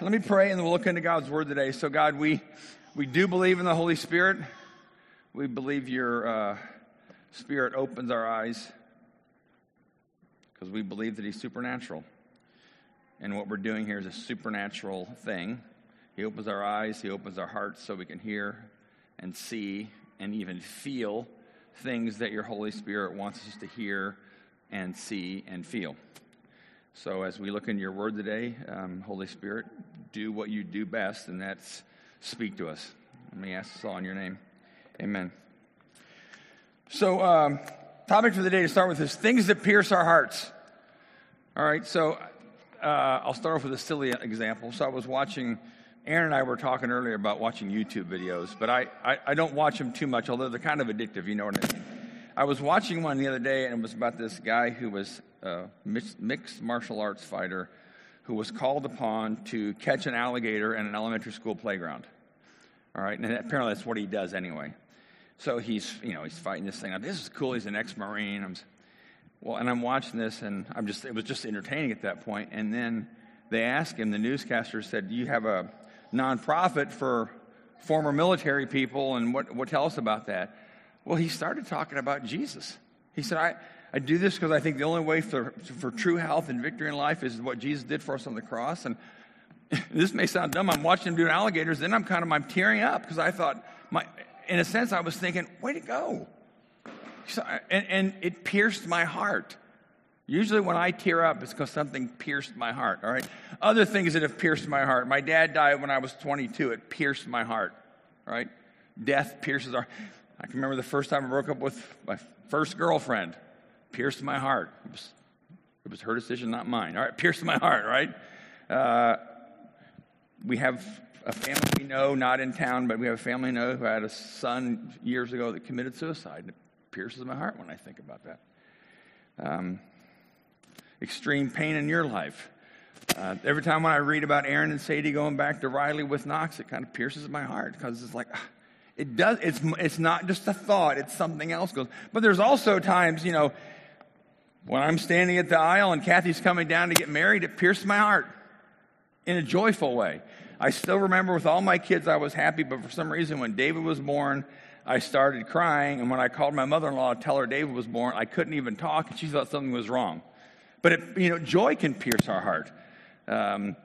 Let me pray and we'll look into God's word today. So, God, we, we do believe in the Holy Spirit. We believe your uh, Spirit opens our eyes because we believe that He's supernatural. And what we're doing here is a supernatural thing. He opens our eyes, He opens our hearts so we can hear and see and even feel things that your Holy Spirit wants us to hear and see and feel. So, as we look in your word today, um, Holy Spirit, do what you do best, and that's speak to us. Let me ask this all in your name. Amen. So, um, topic for the day to start with is things that pierce our hearts. All right, so uh, I'll start off with a silly example. So, I was watching, Aaron and I were talking earlier about watching YouTube videos, but I, I, I don't watch them too much, although they're kind of addictive, you know what I mean? I was watching one the other day, and it was about this guy who was a mixed martial arts fighter who was called upon to catch an alligator in an elementary school playground. All right, and apparently that's what he does anyway. So he's, you know, he's fighting this thing. This is cool. He's an ex-marine. I'm, well, and I'm watching this, and I'm just, it was just entertaining at that point. And then they asked him. The newscaster said, "Do you have a nonprofit for former military people? And what, what tell us about that?" Well, he started talking about Jesus. He said, "I." I do this because I think the only way for, for true health and victory in life is what Jesus did for us on the cross. And this may sound dumb. I'm watching him do alligators, then I'm kind of I'm tearing up because I thought, my, in a sense, I was thinking, way to go. So, and, and it pierced my heart. Usually, when I tear up, it's because something pierced my heart. All right. Other things that have pierced my heart. My dad died when I was 22. It pierced my heart. All right. Death pierces our. I can remember the first time I broke up with my first girlfriend pierced my heart. It was, it was her decision, not mine. All right, pierced my heart, right? Uh, we have a family we know, not in town, but we have a family we know who had a son years ago that committed suicide. It pierces my heart when I think about that. Um, extreme pain in your life. Uh, every time when I read about Aaron and Sadie going back to Riley with Knox, it kind of pierces my heart because it's like, ah, it does, it's, it's not just a thought, it's something else goes. But there's also times, you know, when I'm standing at the aisle and Kathy's coming down to get married, it pierced my heart in a joyful way. I still remember with all my kids, I was happy, but for some reason, when David was born, I started crying. And when I called my mother in law to tell her David was born, I couldn't even talk, and she thought something was wrong. But, it, you know, joy can pierce our heart. Um,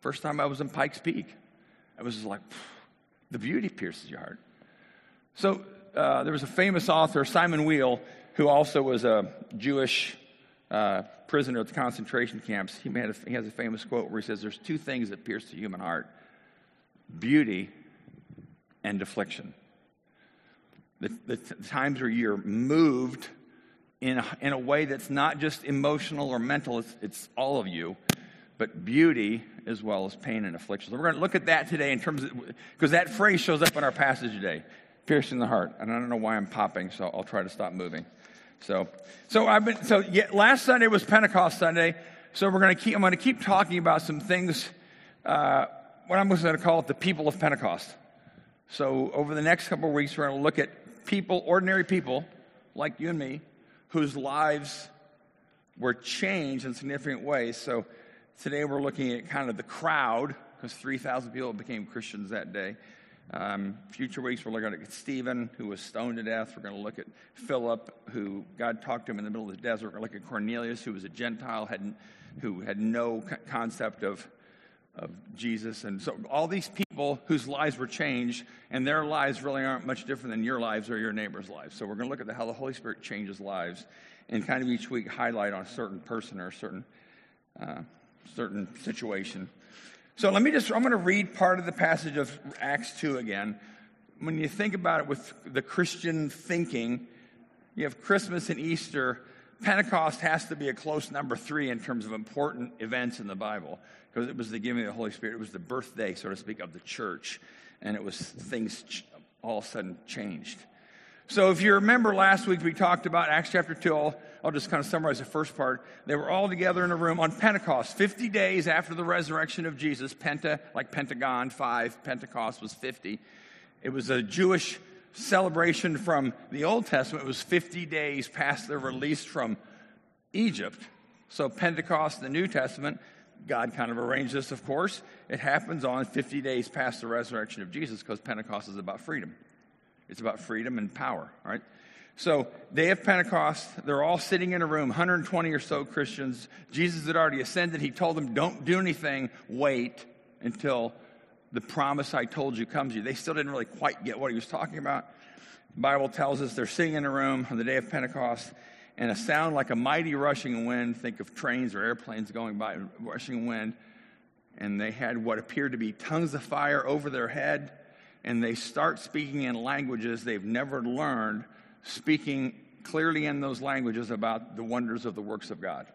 first time I was in Pikes Peak, I was like, the beauty pierces your heart. So uh, there was a famous author, Simon Weil, who also was a Jewish uh, prisoner at the concentration camps, he, a, he has a famous quote where he says, There's two things that pierce the human heart beauty and affliction. The, the, the times where you're moved in a, in a way that's not just emotional or mental, it's, it's all of you, but beauty as well as pain and affliction. So we're going to look at that today in terms of, because that phrase shows up in our passage today piercing the heart. And I don't know why I'm popping, so I'll try to stop moving. So, so I've been, so yeah, last Sunday was Pentecost Sunday. So we're going to keep, I'm going to keep talking about some things, uh, what I'm going to call it the people of Pentecost. So over the next couple of weeks, we're going to look at people, ordinary people like you and me, whose lives were changed in significant ways. So today we're looking at kind of the crowd, because 3,000 people became Christians that day. Um, future weeks, we're going to look at Stephen, who was stoned to death. We're going to look at Philip, who God talked to him in the middle of the desert. We're going to look at Cornelius, who was a Gentile, had, who had no concept of, of Jesus. And so, all these people whose lives were changed, and their lives really aren't much different than your lives or your neighbor's lives. So, we're going to look at the, how the Holy Spirit changes lives and kind of each week highlight on a certain person or a certain, uh, certain situation. So let me just, I'm going to read part of the passage of Acts 2 again. When you think about it with the Christian thinking, you have Christmas and Easter. Pentecost has to be a close number three in terms of important events in the Bible because it was the giving of the Holy Spirit. It was the birthday, so to speak, of the church. And it was things all of a sudden changed. So if you remember last week, we talked about Acts chapter 2. I'll, I'll, just kind of summarize the first part. They were all together in a room on Pentecost, 50 days after the resurrection of Jesus. Penta, like Pentagon, five. Pentecost was 50. It was a Jewish celebration from the Old Testament. It was 50 days past their release from Egypt. So Pentecost, the New Testament, God kind of arranged this, of course. It happens on 50 days past the resurrection of Jesus because Pentecost is about freedom. It's about freedom and power, right? So, day of Pentecost, they're all sitting in a room, 120 or so Christians. Jesus had already ascended. He told them, Don't do anything, wait until the promise I told you comes to you. They still didn't really quite get what he was talking about. The Bible tells us they're sitting in a room on the day of Pentecost, and a sound like a mighty rushing wind think of trains or airplanes going by, rushing wind. And they had what appeared to be tongues of fire over their head, and they start speaking in languages they've never learned speaking clearly in those languages about the wonders of the works of God.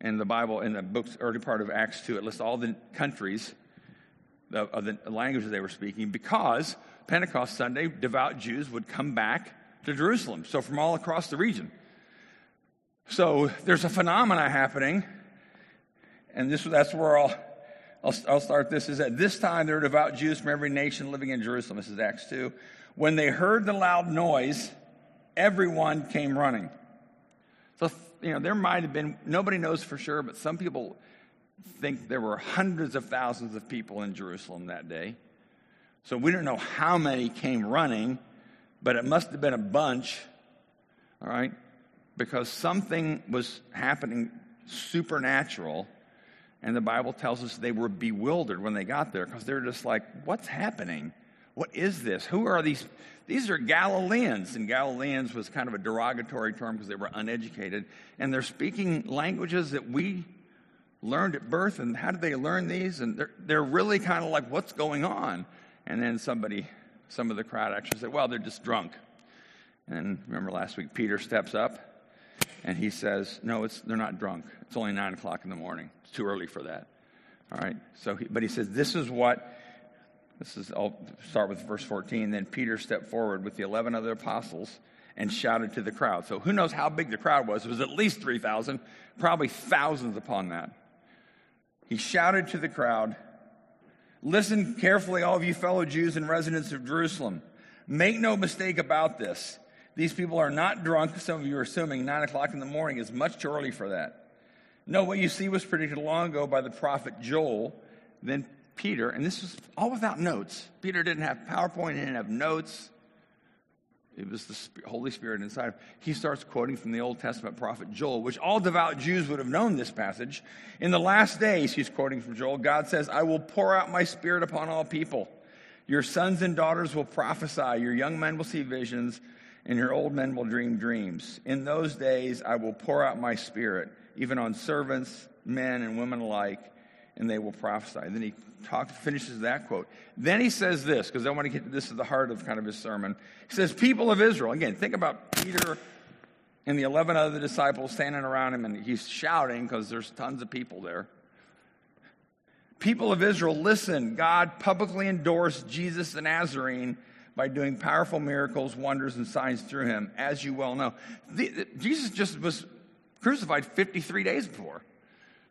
And the Bible, in the book's early part of Acts 2, it lists all the countries of the languages they were speaking because Pentecost Sunday, devout Jews would come back to Jerusalem. So from all across the region. So there's a phenomena happening, and this, that's where I'll, I'll, I'll start this. Is at this time there were devout Jews from every nation living in Jerusalem. This is Acts 2 when they heard the loud noise, everyone came running. So, you know, there might have been, nobody knows for sure, but some people think there were hundreds of thousands of people in Jerusalem that day. So we don't know how many came running, but it must have been a bunch, all right? Because something was happening supernatural, and the Bible tells us they were bewildered when they got there because they're just like, what's happening? What is this? Who are these? These are Galileans, and Galileans was kind of a derogatory term because they were uneducated, and they're speaking languages that we learned at birth. And how did they learn these? And they're, they're really kind of like, what's going on? And then somebody, some of the crowd actually said, well, they're just drunk. And remember last week, Peter steps up and he says, no, it's, they're not drunk. It's only nine o'clock in the morning. It's too early for that. All right. So, he, but he says, this is what this is, I'll start with verse 14. Then Peter stepped forward with the 11 other apostles and shouted to the crowd. So who knows how big the crowd was? It was at least 3,000, probably thousands upon that. He shouted to the crowd, Listen carefully, all of you fellow Jews and residents of Jerusalem. Make no mistake about this. These people are not drunk. Some of you are assuming 9 o'clock in the morning is much too early for that. No, what you see was predicted long ago by the prophet Joel. Then Peter, and this was all without notes. Peter didn't have PowerPoint, he didn't have notes. It was the Holy Spirit inside. He starts quoting from the Old Testament prophet Joel, which all devout Jews would have known this passage. In the last days, he's quoting from Joel, God says, I will pour out my spirit upon all people. Your sons and daughters will prophesy, your young men will see visions, and your old men will dream dreams. In those days, I will pour out my spirit, even on servants, men, and women alike and they will prophesy. Then he talks, finishes that quote. Then he says this, because I want to get this to the heart of kind of his sermon. He says, People of Israel, again, think about Peter and the 11 other disciples standing around him, and he's shouting because there's tons of people there. People of Israel, listen, God publicly endorsed Jesus the Nazarene by doing powerful miracles, wonders, and signs through him, as you well know. The, Jesus just was crucified 53 days before.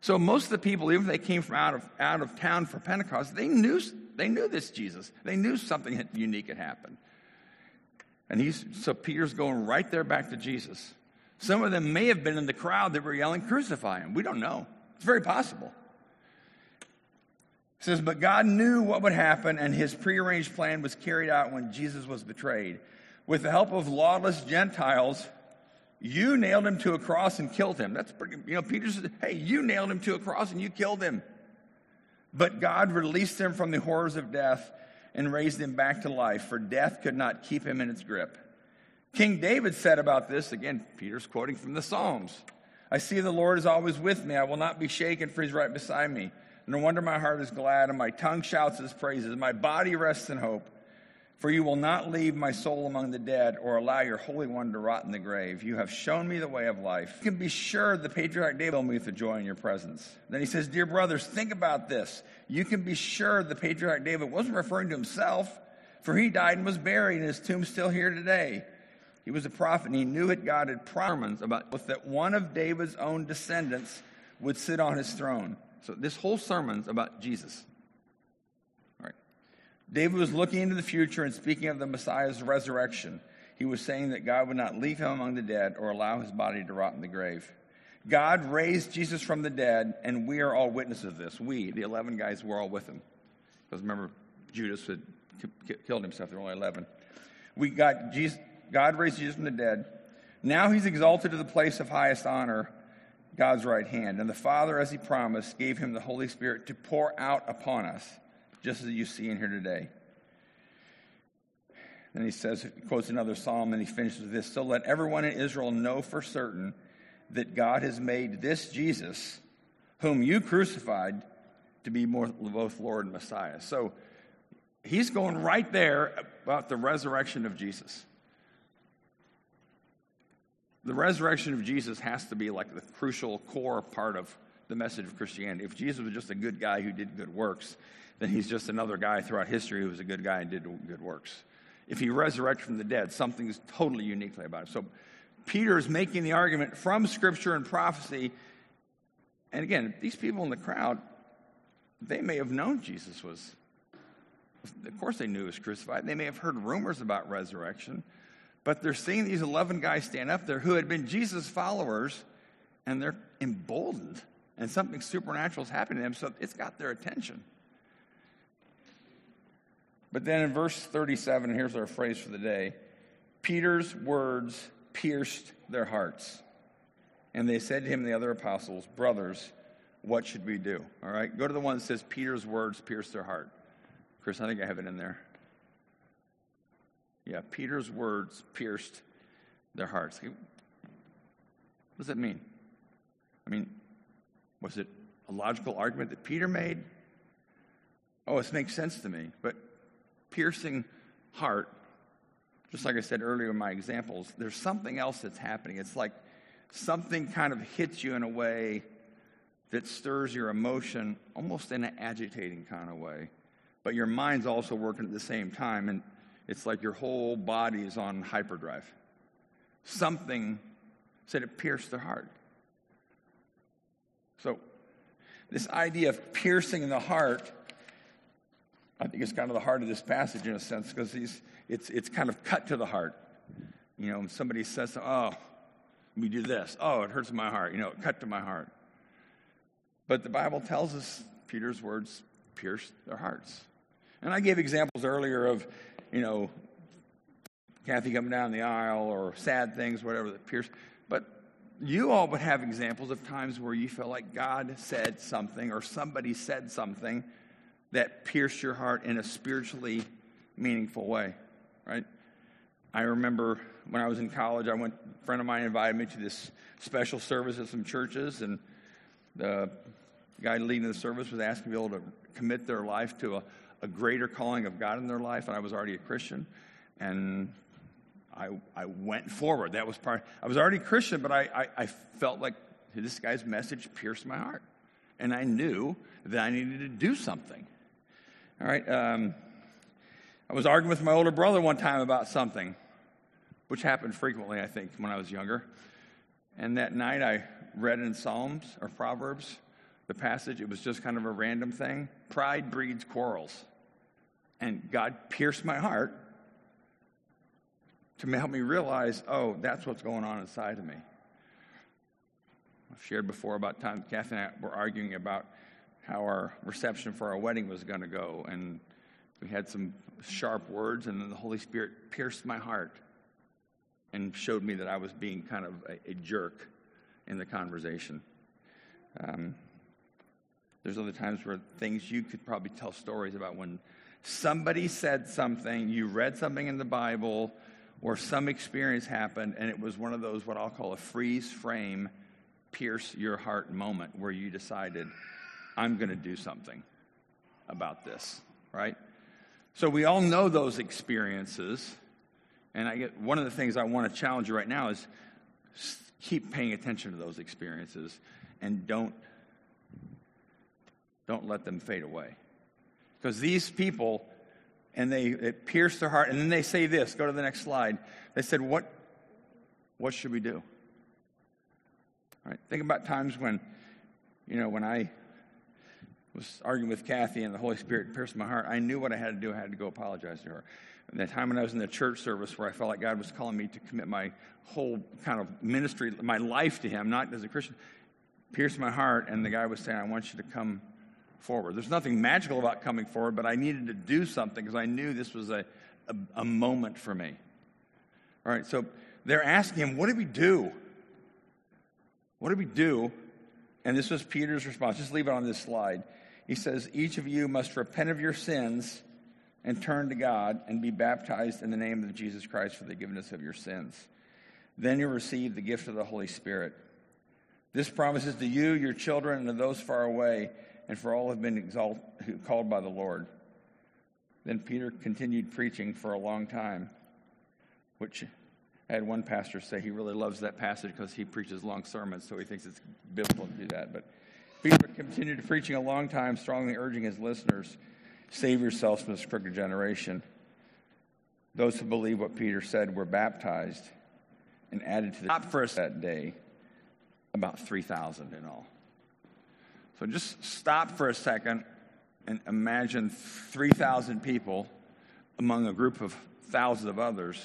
So most of the people, even if they came from out of, out of town for Pentecost, they knew, they knew this Jesus. They knew something unique had happened. And he's, so Peter's going right there back to Jesus. Some of them may have been in the crowd that were yelling, crucify him. We don't know. It's very possible. Says, but God knew what would happen, and his prearranged plan was carried out when Jesus was betrayed. With the help of lawless Gentiles, you nailed him to a cross and killed him. That's pretty, you know, Peter says, Hey, you nailed him to a cross and you killed him. But God released him from the horrors of death and raised him back to life, for death could not keep him in its grip. King David said about this, again, Peter's quoting from the Psalms I see the Lord is always with me. I will not be shaken, for he's right beside me. No wonder my heart is glad, and my tongue shouts his praises. My body rests in hope. For you will not leave my soul among the dead or allow your Holy One to rot in the grave. You have shown me the way of life. You can be sure the patriarch David will me with joy in your presence. Then he says, Dear brothers, think about this. You can be sure the patriarch David wasn't referring to himself, for he died and was buried, and his tomb's still here today. He was a prophet, and he knew that God had promised about that one of David's own descendants would sit on his throne. So this whole sermon's about Jesus. All right. David was looking into the future and speaking of the Messiah's resurrection. He was saying that God would not leave him among the dead or allow his body to rot in the grave. God raised Jesus from the dead, and we are all witnesses of this. We, the 11 guys, were all with him. Because remember, Judas had killed himself. There were only 11. We got Jesus, God raised Jesus from the dead. Now he's exalted to the place of highest honor, God's right hand. And the Father, as he promised, gave him the Holy Spirit to pour out upon us, just as you see in here today. Then he says, quotes another psalm, and he finishes with this So let everyone in Israel know for certain that God has made this Jesus, whom you crucified, to be both Lord and Messiah. So he's going right there about the resurrection of Jesus. The resurrection of Jesus has to be like the crucial core part of the message of Christianity. If Jesus was just a good guy who did good works, then he's just another guy throughout history who was a good guy and did good works. If he resurrected from the dead, something is totally uniquely about him. So Peter is making the argument from Scripture and prophecy. And again, these people in the crowd, they may have known Jesus was, of course, they knew he was crucified. They may have heard rumors about resurrection, but they're seeing these 11 guys stand up there who had been Jesus' followers, and they're emboldened, and something supernatural is happening to them, so it's got their attention. But then in verse 37, here's our phrase for the day Peter's words pierced their hearts. And they said to him, the other apostles, Brothers, what should we do? All right, go to the one that says, Peter's words pierced their heart. Chris, I think I have it in there. Yeah, Peter's words pierced their hearts. What does that mean? I mean, was it a logical argument that Peter made? Oh, it makes sense to me. But piercing heart just like I said earlier in my examples, there's something else that's happening. It's like something kind of hits you in a way that stirs your emotion almost in an agitating kind of way. But your mind's also working at the same time, and it's like your whole body is on hyperdrive. Something said it pierced their heart. So, this idea of piercing the heart, I think is kind of the heart of this passage in a sense, because it's, it's kind of cut to the heart. You know, somebody says, oh, we do this. Oh, it hurts my heart. You know, cut to my heart. But the Bible tells us Peter's words pierced their hearts. And I gave examples earlier of, you know, Kathy coming down the aisle or sad things, whatever that pierced. But you all would have examples of times where you felt like God said something or somebody said something that pierced your heart in a spiritually meaningful way right? I remember when I was in college, I went, a friend of mine invited me to this special service at some churches, and the guy leading the service was asking people to commit their life to a, a greater calling of God in their life, and I was already a Christian. And I, I went forward. That was part. I was already Christian, but I, I, I felt like this guy's message pierced my heart, and I knew that I needed to do something. All right. Um, I was arguing with my older brother one time about something, which happened frequently, I think, when I was younger. And that night I read in Psalms or Proverbs the passage. It was just kind of a random thing. Pride breeds quarrels. And God pierced my heart to help me realize, oh, that's what's going on inside of me. I've shared before about time Kathy and I were arguing about how our reception for our wedding was going to go. And we had some sharp words, and then the Holy Spirit pierced my heart and showed me that I was being kind of a, a jerk in the conversation. Um, there's other times where things you could probably tell stories about when somebody said something, you read something in the Bible, or some experience happened, and it was one of those, what I'll call a freeze frame, pierce your heart moment where you decided, I'm going to do something about this, right? So we all know those experiences. And I get one of the things I want to challenge you right now is keep paying attention to those experiences and don't don't let them fade away. Because these people and they it pierced their heart and then they say this, go to the next slide. They said, "What what should we do?" All right? Think about times when you know, when I was arguing with Kathy and the Holy Spirit pierced my heart, I knew what I had to do. I had to go apologize to her. And the time when I was in the church service where I felt like God was calling me to commit my whole kind of ministry, my life to Him, not as a Christian, pierced my heart, and the guy was saying, I want you to come forward. There's nothing magical about coming forward, but I needed to do something because I knew this was a, a, a, moment for me. All right, so they're asking him, What do we do? What do we do? And this was Peter's response. Just leave it on this slide. He says, Each of you must repent of your sins and turn to God and be baptized in the name of Jesus Christ for the forgiveness of your sins. Then you'll receive the gift of the Holy Spirit. This promises to you, your children, and to those far away, and for all have been exalt- called by the Lord. Then Peter continued preaching for a long time, which I had one pastor say he really loves that passage because he preaches long sermons, so he thinks it's biblical to do that. But Peter continued preaching a long time, strongly urging his listeners, save yourselves from this crooked generation. Those who believed what Peter said were baptized and added to the top first that day about 3,000 in all. So just stop for a second and imagine 3,000 people among a group of thousands of others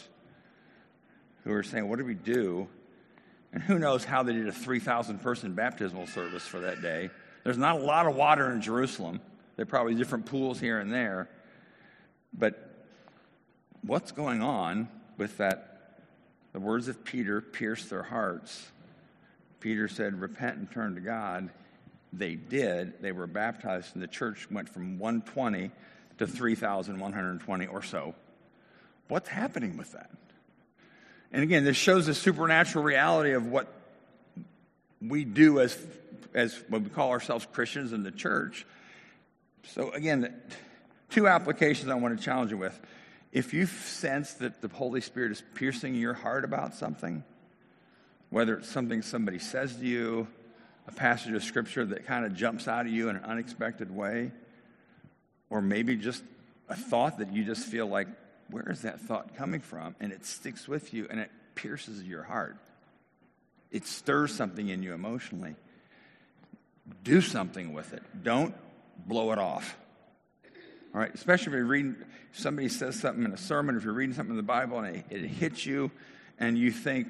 who are saying, What do we do? And who knows how they did a 3,000 person baptismal service for that day. There's not a lot of water in Jerusalem. There are probably different pools here and there. But what's going on with that? The words of Peter pierced their hearts. Peter said, Repent and turn to God. They did. They were baptized, and the church went from 120 to 3,120 or so. What's happening with that? And again, this shows the supernatural reality of what we do as, as what we call ourselves Christians in the church. So, again, two applications I want to challenge you with. If you sense that the Holy Spirit is piercing your heart about something, whether it's something somebody says to you, a passage of scripture that kind of jumps out at you in an unexpected way, or maybe just a thought that you just feel like, where is that thought coming from? And it sticks with you and it pierces your heart. It stirs something in you emotionally. Do something with it. Don't blow it off. All right, especially if you're reading, if somebody says something in a sermon, if you're reading something in the Bible and it, it hits you and you think,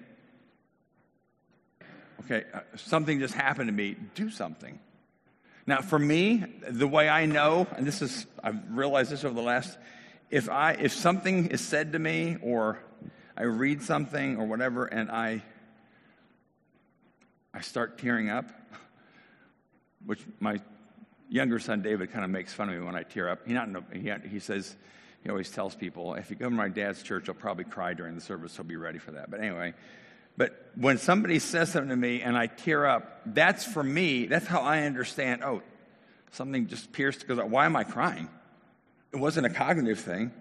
okay, uh, something just happened to me, do something. Now, for me, the way I know, and this is, I've realized this over the last if I if something is said to me or I read something or whatever and I I start tearing up, which my younger son David kind of makes fun of me when I tear up. He not he, he says he always tells people if you go to my dad's church, I'll probably cry during the service, so be ready for that. But anyway, but when somebody says something to me and I tear up, that's for me. That's how I understand. Oh, something just pierced because why am I crying? It wasn't a cognitive thing.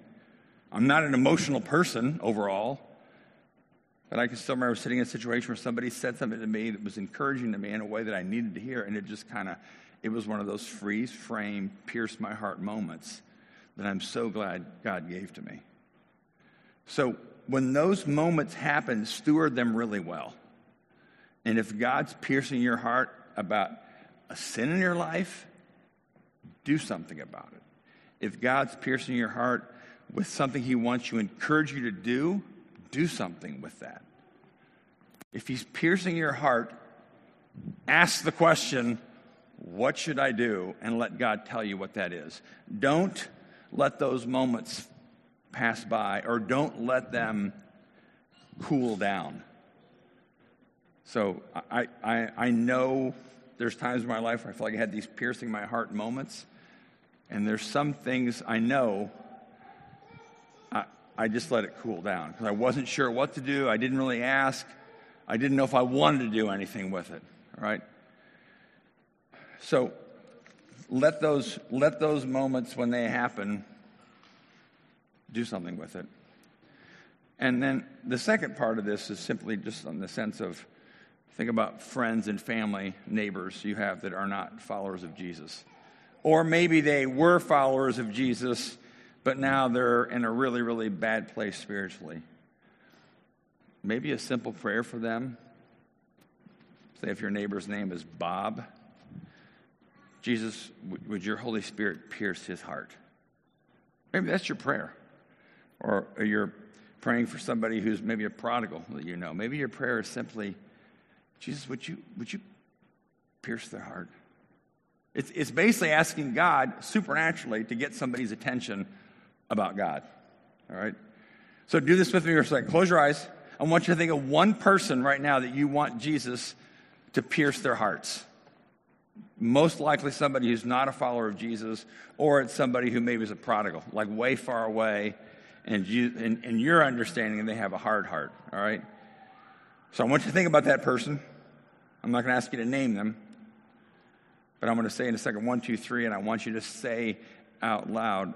I'm not an emotional person overall. But I can still remember sitting in a situation where somebody said something to me that was encouraging to me in a way that I needed to hear, and it just kind of, it was one of those freeze frame, pierce my heart moments that I'm so glad God gave to me. So when those moments happen, steward them really well. And if God's piercing your heart about a sin in your life, do something about it if God's piercing your heart with something He wants to encourage you to do, do something with that. If He's piercing your heart, ask the question, What should I do? and let God tell you what that is. Don't let those moments pass by or don't let them cool down. So I, I, I know there's times in my life where I feel like I had these piercing my heart moments. And there's some things I know I, I just let it cool down because I wasn't sure what to do. I didn't really ask. I didn't know if I wanted to do anything with it. All right? So let those, let those moments when they happen do something with it. And then the second part of this is simply just in the sense of think about friends and family, neighbors you have that are not followers of Jesus. Or maybe they were followers of Jesus, but now they're in a really, really bad place spiritually. Maybe a simple prayer for them. Say if your neighbor's name is Bob, Jesus, would your Holy Spirit pierce his heart? Maybe that's your prayer. Or you're praying for somebody who's maybe a prodigal that you know. Maybe your prayer is simply, Jesus, would you, would you pierce their heart. It's, it's basically asking God supernaturally to get somebody's attention about God. All right? So do this with me for a second. Close your eyes. I want you to think of one person right now that you want Jesus to pierce their hearts. Most likely somebody who's not a follower of Jesus, or it's somebody who maybe is a prodigal, like way far away, and you, in, in your understanding, they have a hard heart. All right? So I want you to think about that person. I'm not going to ask you to name them, but I'm going to say in a second one, two, three, and I want you to say out loud,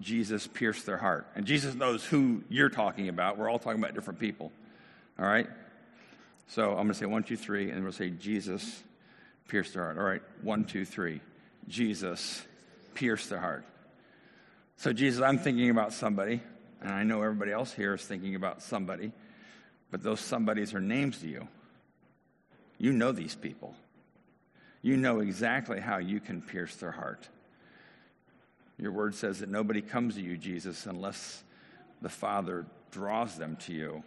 Jesus pierced their heart. And Jesus knows who you're talking about. We're all talking about different people. All right? So I'm going to say one, two, three, and we'll say Jesus pierced their heart. All right, one, two, three. Jesus pierced their heart. So, Jesus, I'm thinking about somebody, and I know everybody else here is thinking about somebody, but those somebodies are names to you. You know these people. You know exactly how you can pierce their heart. Your word says that nobody comes to you, Jesus, unless the Father draws them to you.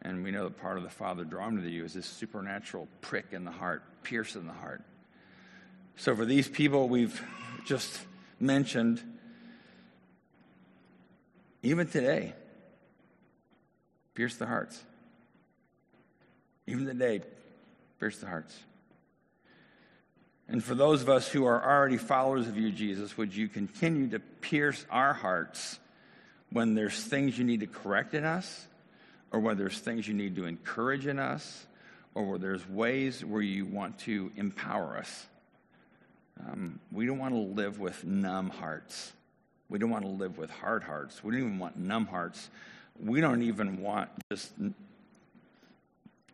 And we know that part of the Father drawing to you is this supernatural prick in the heart, pierce in the heart. So for these people we've just mentioned, even today, pierce the hearts. Even today, pierce the hearts. And for those of us who are already followers of you, Jesus, would you continue to pierce our hearts when there's things you need to correct in us? or when there's things you need to encourage in us, or where there's ways where you want to empower us. Um, we don't want to live with numb hearts. We don't want to live with hard hearts. We don't even want numb hearts. We don't even want just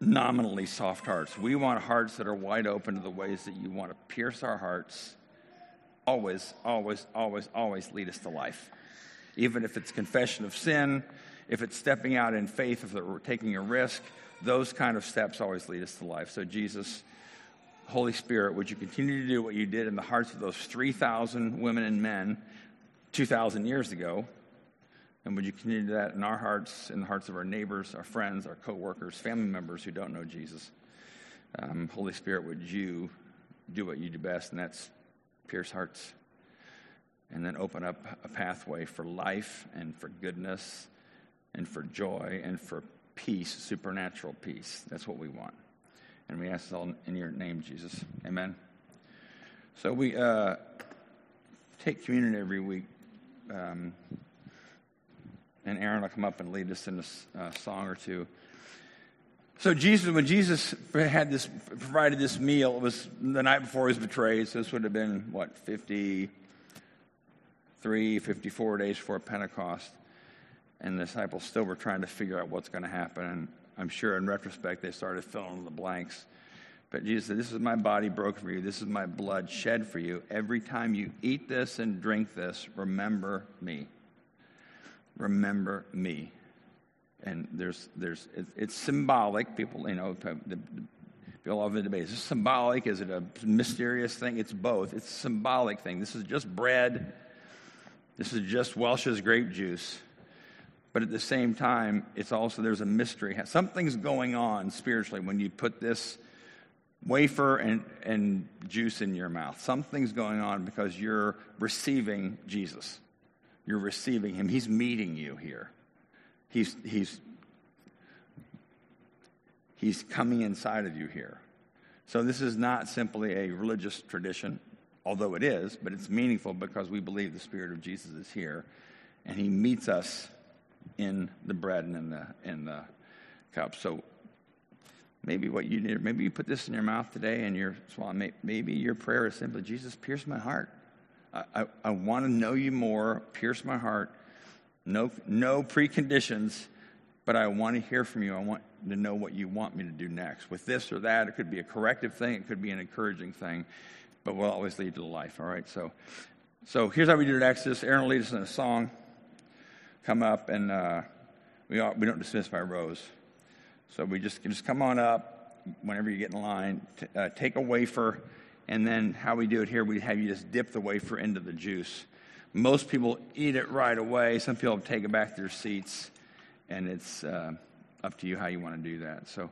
nominally soft hearts. We want hearts that are wide open to the ways that you want to pierce our hearts. Always, always, always, always lead us to life. Even if it's confession of sin, if it's stepping out in faith, if we're taking a risk, those kind of steps always lead us to life. So, Jesus, Holy Spirit, would you continue to do what you did in the hearts of those 3,000 women and men 2,000 years ago? And would you continue that in our hearts, in the hearts of our neighbors, our friends, our coworkers, family members who don't know Jesus? Um, Holy Spirit, would you do what you do best, and that's pierce hearts and then open up a pathway for life and for goodness and for joy and for peace, supernatural peace. That's what we want. And we ask this all in your name, Jesus. Amen. So we uh, take communion every week. Um, and Aaron will come up and lead us in a song or two. So Jesus, when Jesus had this, provided this meal, it was the night before he was betrayed. So this would have been what 53, 54 days before Pentecost and the disciples still were trying to figure out what's going to happen. And I'm sure in retrospect they started filling in the blanks. But Jesus said, This is my body broken for you. This is my blood shed for you. Every time you eat this and drink this, remember me. Remember me. And there's, there's, it's symbolic. People, you know, the, people the debate. Is it symbolic? Is it a mysterious thing? It's both. It's a symbolic thing. This is just bread. This is just Welch's grape juice but at the same time, it's also there's a mystery. Something's going on spiritually when you put this wafer and, and juice in your mouth. Something's going on because you're receiving Jesus. You're receiving him. He's meeting you here. He's, he's, he's coming inside of you here. So this is not simply a religious tradition, although it is, but it's meaningful because we believe the Spirit of Jesus is here and he meets us in the bread and in the in the cup. So maybe what you need, maybe you put this in your mouth today and you're swallowing. Maybe your prayer is simply, Jesus, pierce my heart. I, I, I want to know you more. Pierce my heart. No, no preconditions, but I want to hear from you. I want to know what you want me to do next with this or that. It could be a corrective thing. It could be an encouraging thing, but will always lead to life. All right. So, so here's how we do it. Exodus. Aaron will lead us in a song come up and uh, we, all, we don't dismiss by rows. So we just, just come on up whenever you get in line, t- uh, take a wafer, and then how we do it here, we have you just dip the wafer into the juice. Most people eat it right away. Some people take it back to their seats, and it's uh, up to you how you want to do that. So,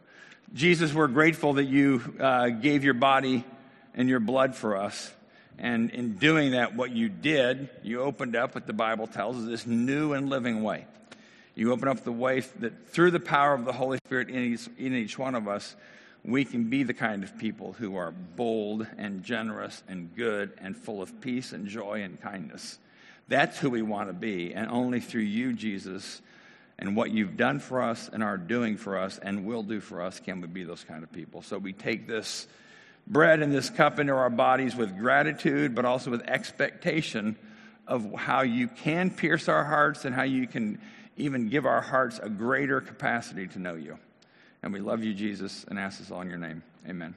Jesus, we're grateful that you uh, gave your body and your blood for us. And in doing that, what you did, you opened up what the Bible tells us this new and living way. You open up the way that through the power of the Holy Spirit in each, in each one of us, we can be the kind of people who are bold and generous and good and full of peace and joy and kindness. That's who we want to be. And only through you, Jesus, and what you've done for us and are doing for us and will do for us can we be those kind of people. So we take this bread and this cup into our bodies with gratitude, but also with expectation of how you can pierce our hearts and how you can even give our hearts a greater capacity to know you. And we love you, Jesus, and ask this all in your name. Amen.